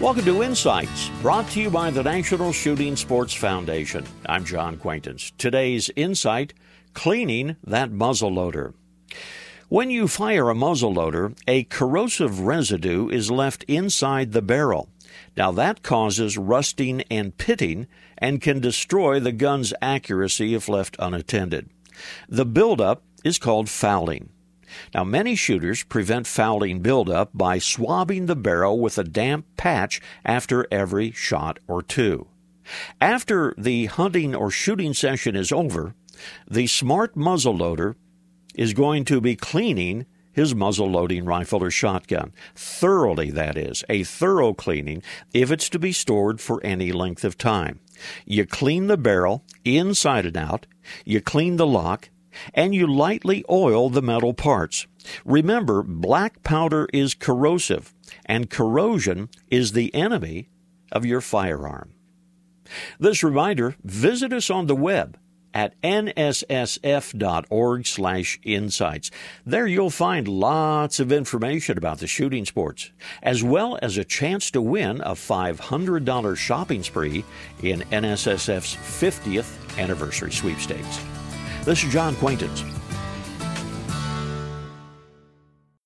Welcome to Insights, brought to you by the National Shooting Sports Foundation. I'm John Quaintance. Today's insight cleaning that muzzle loader. When you fire a muzzle loader, a corrosive residue is left inside the barrel. Now that causes rusting and pitting and can destroy the gun's accuracy if left unattended. The buildup is called fouling. Now, many shooters prevent fouling buildup by swabbing the barrel with a damp patch after every shot or two. After the hunting or shooting session is over, the smart muzzleloader is going to be cleaning his muzzle loading rifle or shotgun. Thoroughly, that is, a thorough cleaning if it's to be stored for any length of time. You clean the barrel inside and out, you clean the lock, and you lightly oil the metal parts. Remember, black powder is corrosive, and corrosion is the enemy of your firearm. This reminder, visit us on the web at nssf.org/insights. There you'll find lots of information about the shooting sports, as well as a chance to win a $500 shopping spree in NSSF's 50th anniversary sweepstakes. This is John Quaintance